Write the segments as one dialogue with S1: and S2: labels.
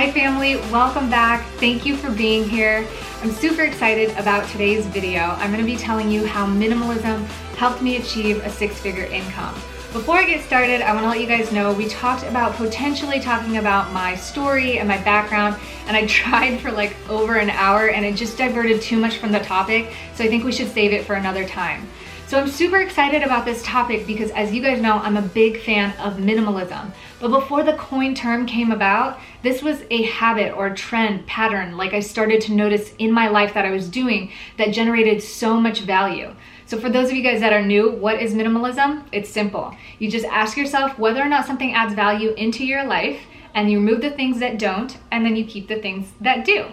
S1: Hi family, welcome back. Thank you for being here. I'm super excited about today's video. I'm gonna be telling you how minimalism helped me achieve a six-figure income. Before I get started, I wanna let you guys know we talked about potentially talking about my story and my background, and I tried for like over an hour and it just diverted too much from the topic, so I think we should save it for another time. So I'm super excited about this topic because as you guys know, I'm a big fan of minimalism. But before the coin term came about, this was a habit or trend pattern like I started to notice in my life that I was doing that generated so much value. So for those of you guys that are new, what is minimalism? It's simple. You just ask yourself whether or not something adds value into your life and you remove the things that don't and then you keep the things that do.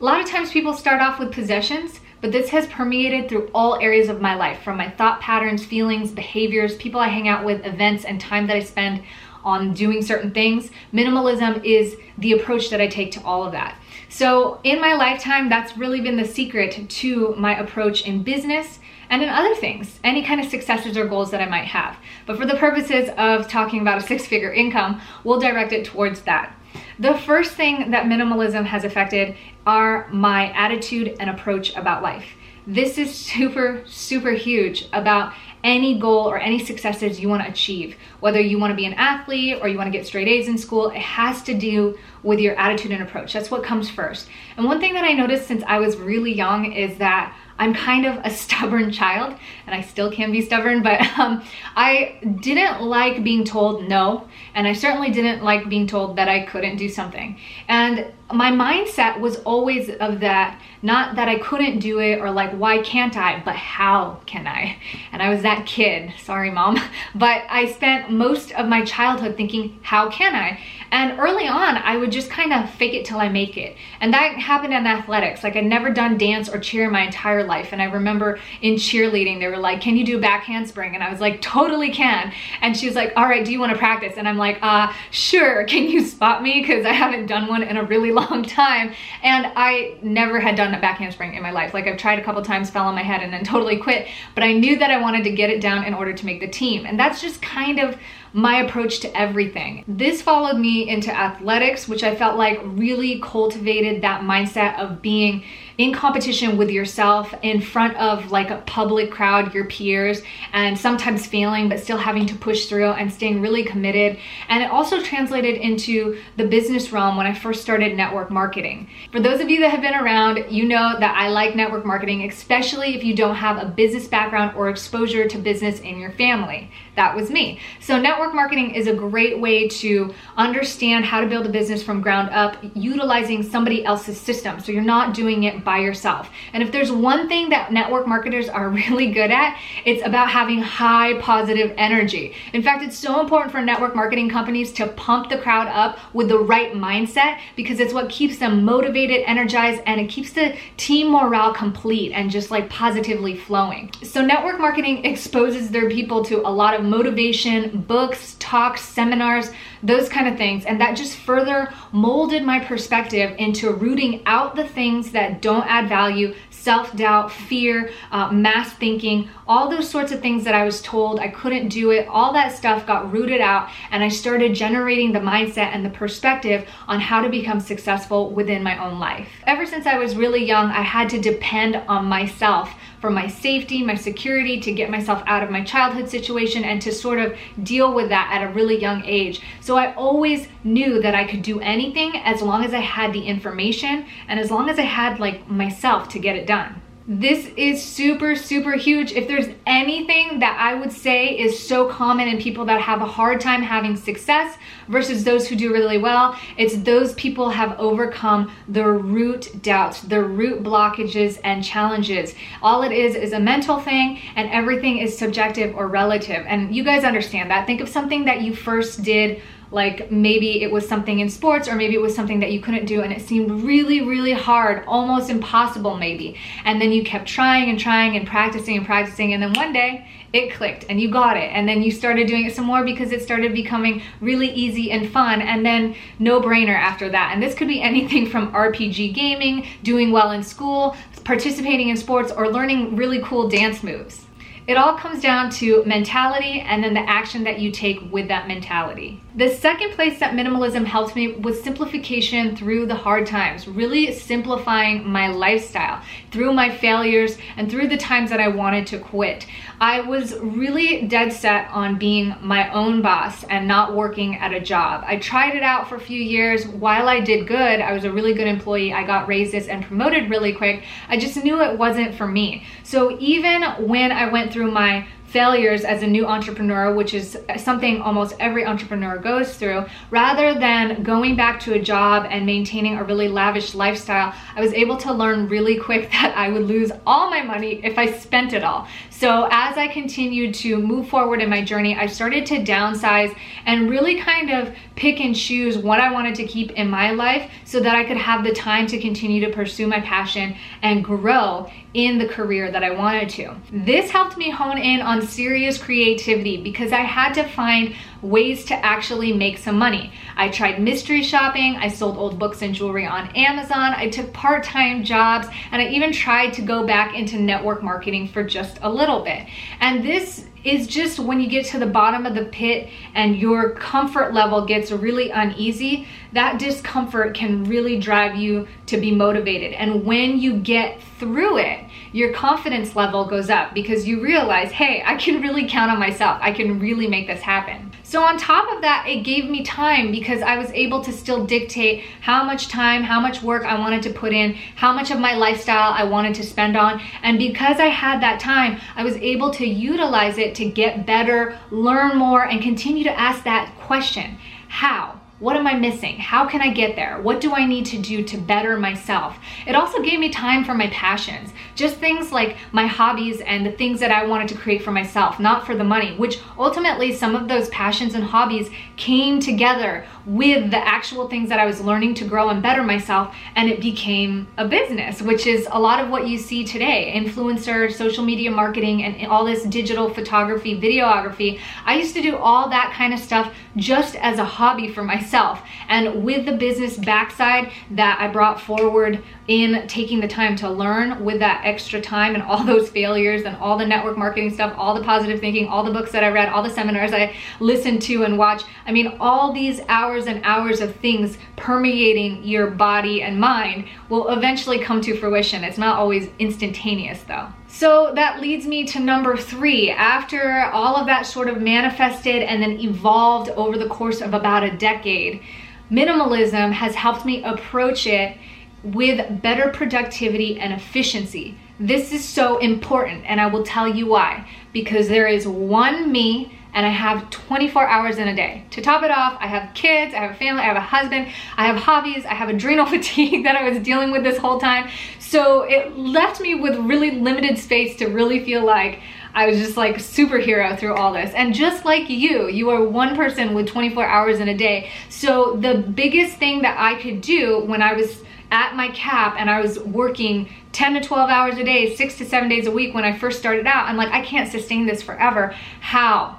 S1: A lot of times people start off with possessions but this has permeated through all areas of my life from my thought patterns, feelings, behaviors, people I hang out with, events, and time that I spend on doing certain things. Minimalism is the approach that I take to all of that. So in my lifetime, that's really been the secret to my approach in business and in other things, any kind of successes or goals that I might have. But for the purposes of talking about a six figure income, we'll direct it towards that. The first thing that minimalism has affected are my attitude and approach about life. This is super, super huge about any goal or any successes you want to achieve. Whether you want to be an athlete or you want to get straight A's in school, it has to do with your attitude and approach. That's what comes first. And one thing that I noticed since I was really young is that I'm kind of a stubborn child and I still can be stubborn, but um, I didn't like being told no. And I certainly didn't like being told that I couldn't do something. And my mindset was always of that, not that I couldn't do it or like, why can't I, but how can I? And I was that kid, sorry mom, but I spent most of my childhood thinking, how can I? And early on, I would just kind of fake it till I make it. And that happened in athletics. Like I'd never done dance or cheer my entire life. And I remember in cheerleading, they were like, can you do a back handspring? And I was like, totally can. And she was like, all right, do you want to practice? And I'm like, uh, sure. Can you spot me? Cause I haven't done one in a really long time. And I never had done a back handspring in my life. Like I've tried a couple times, fell on my head and then totally quit. But I knew that I wanted to get it down in order to make the team. And that's just kind of my approach to everything. This followed me into athletics, which I felt like really cultivated that mindset of being in competition with yourself in front of like a public crowd, your peers, and sometimes failing, but still having to push through and staying really committed. And it also translated into the business realm when I first started network marketing. For those of you that have been around, you know that I like network marketing, especially if you don't have a business background or exposure to business in your family. That was me. So network marketing is a great way to understand how to build a business from ground up utilizing somebody else's system. So you're not doing it by yourself. And if there's one thing that network marketers are really good at, it's about having high positive energy. In fact, it's so important for network marketing companies to pump the crowd up with the right mindset because it's what keeps them motivated, energized, and it keeps the team morale complete and just like positively flowing. So network marketing exposes their people to a lot of motivation, books, talks, seminars, those kind of things. And that just further molded my perspective into rooting out the things that don't add value, self-doubt, fear, uh, mass thinking, all those sorts of things that I was told I couldn't do it, all that stuff got rooted out and I started generating the mindset and the perspective on how to become successful within my own life. Ever since I was really young, I had to depend on myself for my safety, my security, to get myself out of my childhood situation and to sort of deal with that at a really young age. So I always knew that I could do anything as long as I had the information and as long as I had like myself to get it done. This is super, super huge. If there's anything that I would say is so common in people that have a hard time having success versus those who do really well, it's those people have overcome the root doubts, the root blockages and challenges. All it is is a mental thing and everything is subjective or relative. And you guys understand that. Think of something that you first did like maybe it was something in sports or maybe it was something that you couldn't do and it seemed really really hard almost impossible maybe. And then you kept trying and trying and practicing and practicing and then one day it clicked and you got it. And then you started doing it some more because it started becoming really easy and fun and then no brainer after that. And this could be anything from RPG gaming doing well in school participating in sports or learning really cool dance moves. It all comes down to mentality and then the action that you take with that mentality. The second place that minimalism helped me was simplification through the hard times, really simplifying my lifestyle through my failures and through the times that I wanted to quit. I was really dead set on being my own boss and not working at a job. I tried it out for a few years. While I did good, I was a really good employee. I got raises and promoted really quick. I just knew it wasn't for me. So even when I went through my failures as a new entrepreneur, which is something almost every entrepreneur goes through, rather than going back to a job and maintaining a really lavish lifestyle, I was able to learn really quick that I would lose all my money if I spent it all. So as I continued to move forward in my journey, I started to downsize and really kind of pick and choose what I wanted to keep in my life so that I could have the time to continue to pursue my passion and grow in the career that I wanted to. This helped me hone in on serious creativity because I had to find ways to actually make some money. I tried mystery shopping, I sold old books and jewelry on Amazon, I took part-time jobs, and I even tried to go back into network marketing for just a little bit. And this is just when you get to the bottom of the pit and your comfort level gets really uneasy, that discomfort can really drive you to be motivated. And when you get through it, your confidence level goes up because you realize, hey, I can really count on myself. I can really make this happen. So on top of that, it gave me time because I was able to still dictate how much time, how much work I wanted to put in, how much of my lifestyle I wanted to spend on. And because I had that time, I was able to utilize it to get better, learn more, and continue to ask that question, how? What am I missing? How can I get there? What do I need to do to better myself? It also gave me time for my passions, just things like my hobbies and the things that I wanted to create for myself, not for the money, which ultimately some of those passions and hobbies came together with the actual things that I was learning to grow and better myself and it became a business which is a lot of what you see today influencer social media marketing and all this digital photography videography I used to do all that kind of stuff just as a hobby for myself and with the business backside that I brought forward in taking the time to learn with that extra time and all those failures and all the network marketing stuff, all the positive thinking, all the books that I read, all the seminars I listened to and watched. I mean, all these hours and hours of things permeating your body and mind will eventually come to fruition. It's not always instantaneous though. So that leads me to number three. After all of that sort of manifested and then evolved over the course of about a decade, minimalism has helped me approach it with better productivity and efficiency. This is so important and I will tell you why. Because there is one me and I have 24 hours in a day. To top it off, I have kids, I have a family, I have a husband, I have hobbies, I have adrenal fatigue that I was dealing with this whole time. So it left me with really limited space to really feel like I was just like superhero through all this. And just like you, you are one person with 24 hours in a day. So the biggest thing that I could do when I was at my cap and I was working 10 to 12 hours a day, six to seven days a week when I first started out, I'm like, I can't sustain this forever. How?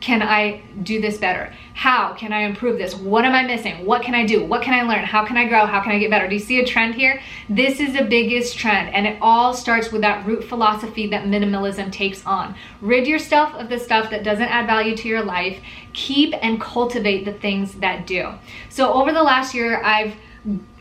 S1: can I do this better? How can I improve this? What am I missing? What can I do? What can I learn? How can I grow? How can I get better? Do you see a trend here? This is the biggest trend and it all starts with that root philosophy that minimalism takes on. Rid yourself of the stuff that doesn't add value to your life. Keep and cultivate the things that do. So over the last year, I've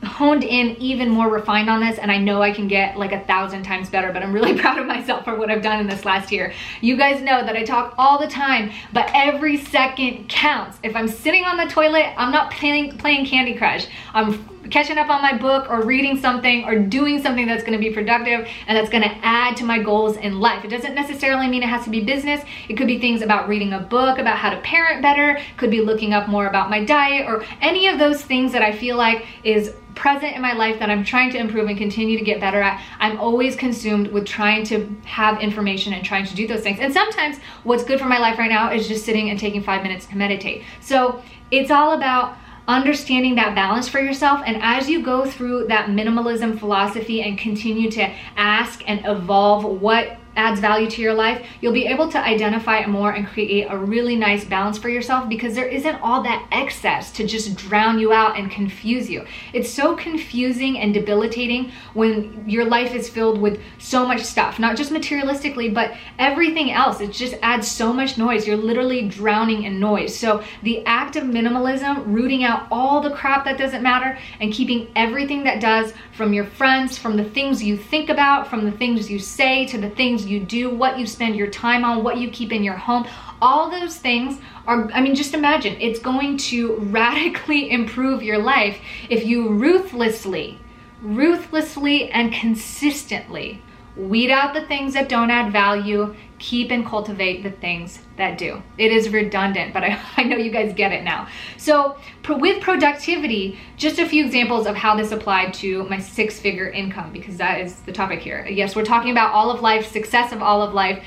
S1: honed in even more refined on this and I know I can get like a thousand times better but I'm really proud of myself for what I've done in this last year. You guys know that I talk all the time but every second counts. If I'm sitting on the toilet I'm not playing, playing Candy Crush. I'm catching up on my book or reading something or doing something that's gonna be productive and that's gonna add to my goals in life. It doesn't necessarily mean it has to be business. It could be things about reading a book, about how to parent better, could be looking up more about my diet or any of those things that I feel like is present in my life that I'm trying to improve and continue to get better at, I'm always consumed with trying to have information and trying to do those things. And sometimes what's good for my life right now is just sitting and taking five minutes to meditate. So it's all about understanding that balance for yourself. And as you go through that minimalism philosophy and continue to ask and evolve what adds value to your life, you'll be able to identify it more and create a really nice balance for yourself because there isn't all that excess to just drown you out and confuse you. It's so confusing and debilitating when your life is filled with so much stuff, not just materialistically, but everything else. It just adds so much noise. You're literally drowning in noise. So the act of minimalism, rooting out all the crap that doesn't matter and keeping everything that does from your friends, from the things you think about, from the things you say to the things you do, what you spend your time on, what you keep in your home, all those things are, I mean, just imagine, it's going to radically improve your life if you ruthlessly, ruthlessly and consistently weed out the things that don't add value, keep and cultivate the things that do. It is redundant, but I, I know you guys get it now. So with productivity, just a few examples of how this applied to my six figure income, because that is the topic here. Yes, we're talking about all of life, success of all of life,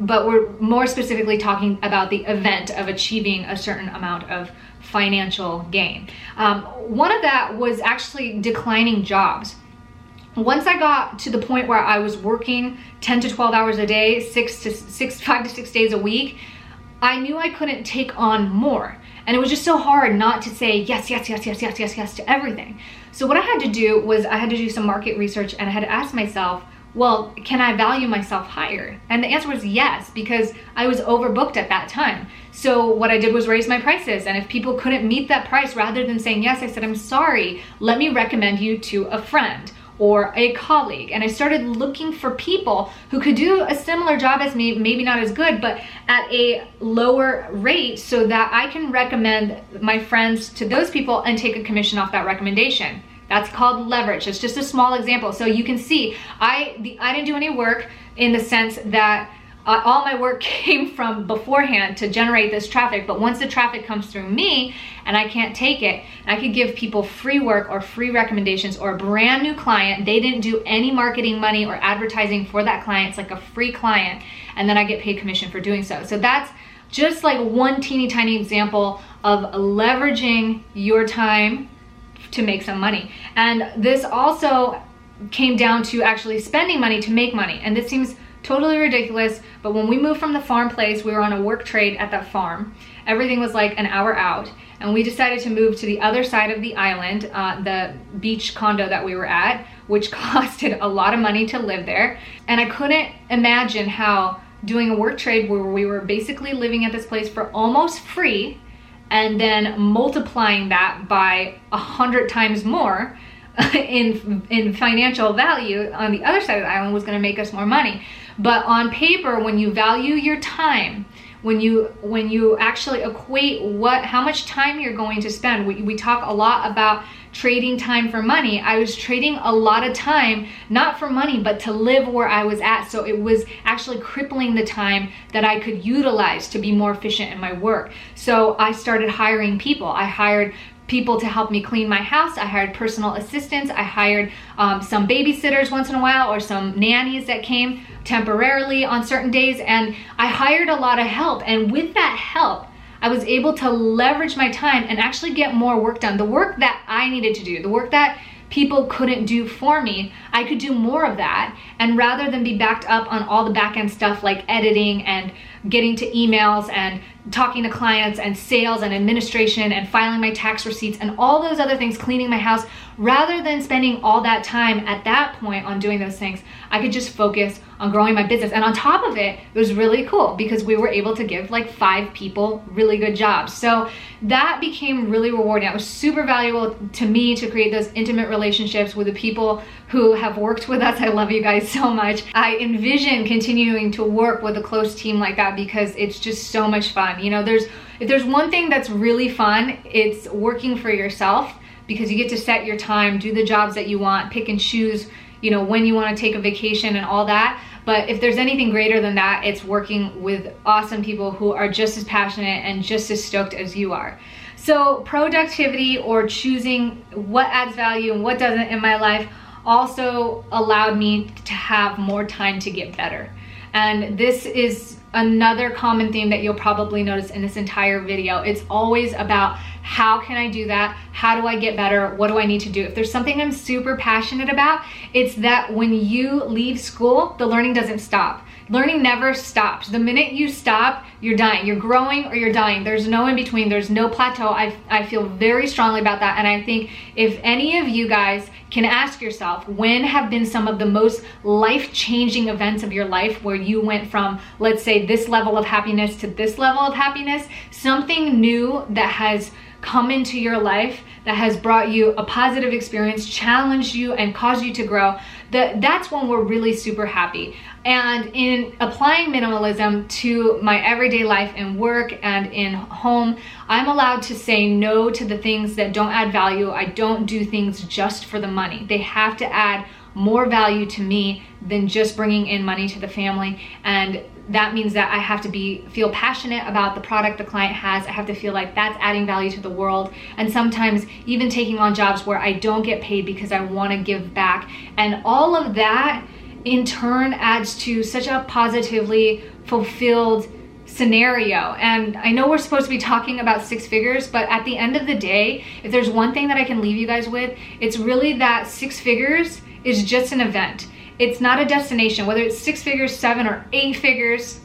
S1: but we're more specifically talking about the event of achieving a certain amount of financial gain. Um, one of that was actually declining jobs once I got to the point where I was working 10 to 12 hours a day, six to six, five to six days a week, I knew I couldn't take on more. And it was just so hard not to say yes, yes, yes, yes, yes, yes, yes to everything. So what I had to do was I had to do some market research and I had to ask myself, well, can I value myself higher? And the answer was yes, because I was overbooked at that time. So what I did was raise my prices. And if people couldn't meet that price, rather than saying yes, I said, I'm sorry, let me recommend you to a friend or a colleague. And I started looking for people who could do a similar job as me, maybe not as good, but at a lower rate so that I can recommend my friends to those people and take a commission off that recommendation. That's called leverage. It's just a small example. So you can see, I, the, I didn't do any work in the sense that uh, all my work came from beforehand to generate this traffic, but once the traffic comes through me and I can't take it, I could give people free work or free recommendations or a brand new client. They didn't do any marketing money or advertising for that client. It's like a free client, and then I get paid commission for doing so. So that's just like one teeny tiny example of leveraging your time to make some money. And this also came down to actually spending money to make money. And this seems totally ridiculous. But when we moved from the farm place, we were on a work trade at that farm. Everything was like an hour out. And we decided to move to the other side of the island, uh, the beach condo that we were at, which costed a lot of money to live there. And I couldn't imagine how doing a work trade where we were basically living at this place for almost free and then multiplying that by a hundred times more in in financial value on the other side of the island was going to make us more money. But on paper, when you value your time, when you when you actually equate what how much time you're going to spend, we, we talk a lot about trading time for money. I was trading a lot of time, not for money, but to live where I was at. So it was actually crippling the time that I could utilize to be more efficient in my work. So I started hiring people. I hired people to help me clean my house. I hired personal assistants. I hired um, some babysitters once in a while or some nannies that came temporarily on certain days. And I hired a lot of help. And with that help, I was able to leverage my time and actually get more work done. The work that I needed to do, the work that people couldn't do for me, I could do more of that. And rather than be backed up on all the back end stuff like editing and getting to emails and talking to clients and sales and administration and filing my tax receipts and all those other things, cleaning my house, rather than spending all that time at that point on doing those things, I could just focus on growing my business. And on top of it, it was really cool because we were able to give like five people really good jobs. So that became really rewarding. It was super valuable to me to create those intimate relationships with the people who have worked with us. I love you guys so much. I envision continuing to work with a close team like that because it's just so much fun. You know, there's if there's one thing that's really fun, it's working for yourself because you get to set your time, do the jobs that you want, pick and choose, you know, when you want to take a vacation and all that. But if there's anything greater than that, it's working with awesome people who are just as passionate and just as stoked as you are. So productivity or choosing what adds value and what doesn't in my life also allowed me to have more time to get better. And this is another common theme that you'll probably notice in this entire video. It's always about how can I do that? How do I get better? What do I need to do? If there's something I'm super passionate about, it's that when you leave school, the learning doesn't stop. Learning never stops. The minute you stop, you're dying. You're growing or you're dying. There's no in between. There's no plateau. I, I feel very strongly about that. And I think if any of you guys can ask yourself, when have been some of the most life-changing events of your life where you went from, let's say, this level of happiness to this level of happiness? Something new that has come into your life that has brought you a positive experience, challenged you and caused you to grow, that that's when we're really super happy. And in applying minimalism to my everyday life and work and in home, I'm allowed to say no to the things that don't add value. I don't do things just for the money. They have to add more value to me than just bringing in money to the family. And that means that I have to be feel passionate about the product the client has. I have to feel like that's adding value to the world. And sometimes even taking on jobs where I don't get paid because I want to give back. And all of that in turn adds to such a positively fulfilled scenario. And I know we're supposed to be talking about six figures, but at the end of the day, if there's one thing that I can leave you guys with, it's really that six figures is just an event. It's not a destination, whether it's six figures, seven, or eight figures,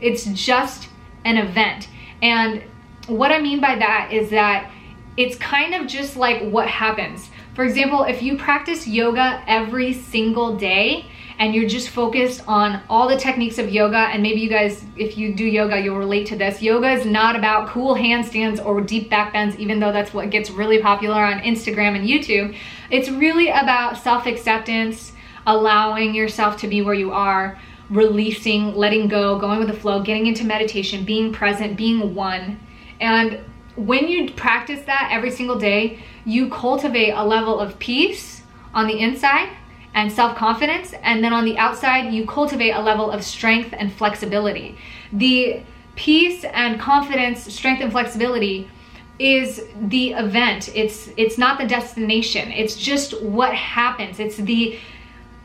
S1: it's just an event. And what I mean by that is that it's kind of just like what happens. For example, if you practice yoga every single day and you're just focused on all the techniques of yoga, and maybe you guys, if you do yoga, you'll relate to this. Yoga is not about cool handstands or deep back bends, even though that's what gets really popular on Instagram and YouTube. It's really about self acceptance, allowing yourself to be where you are, releasing, letting go, going with the flow, getting into meditation, being present, being one. And when you practice that every single day, you cultivate a level of peace on the inside and self-confidence and then on the outside you cultivate a level of strength and flexibility. The peace and confidence, strength and flexibility is the event. It's it's not the destination. It's just what happens. It's the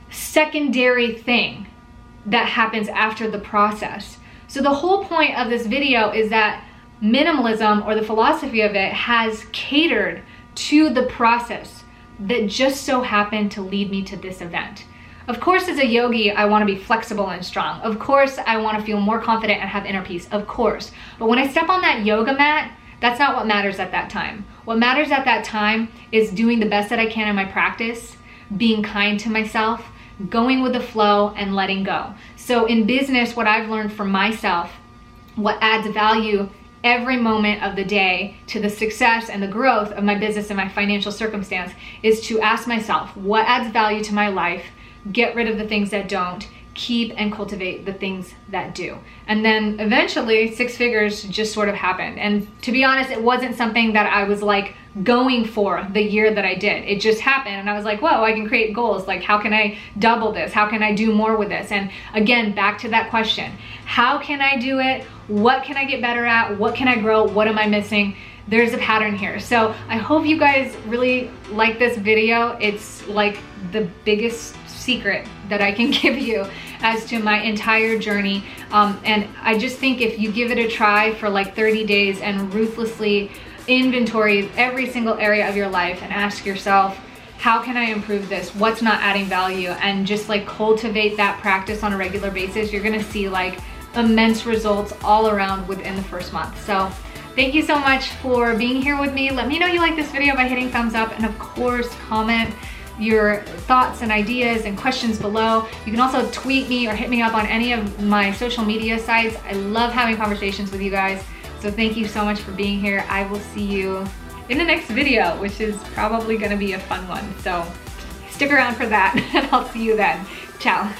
S1: secondary thing that happens after the process. So the whole point of this video is that minimalism or the philosophy of it has catered to the process that just so happened to lead me to this event. Of course, as a yogi, I want to be flexible and strong. Of course, I want to feel more confident and have inner peace. Of course. But when I step on that yoga mat, that's not what matters at that time. What matters at that time is doing the best that I can in my practice, being kind to myself, going with the flow and letting go. So in business, what I've learned for myself, what adds value every moment of the day to the success and the growth of my business and my financial circumstance is to ask myself, what adds value to my life? Get rid of the things that don't keep and cultivate the things that do. And then eventually six figures just sort of happened. And to be honest, it wasn't something that I was like going for the year that I did. It just happened and I was like, whoa, I can create goals. Like how can I double this? How can I do more with this? And again, back to that question, how can I do it? What can I get better at? What can I grow? What am I missing? There's a pattern here. So I hope you guys really like this video. It's like the biggest secret that I can give you as to my entire journey. Um, and I just think if you give it a try for like 30 days and ruthlessly inventory every single area of your life and ask yourself, how can I improve this? What's not adding value? And just like cultivate that practice on a regular basis, you're gonna see like immense results all around within the first month. So thank you so much for being here with me. Let me know you like this video by hitting thumbs up and of course comment your thoughts and ideas and questions below. You can also tweet me or hit me up on any of my social media sites. I love having conversations with you guys. So thank you so much for being here. I will see you in the next video, which is probably gonna be a fun one. So stick around for that and I'll see you then. Ciao.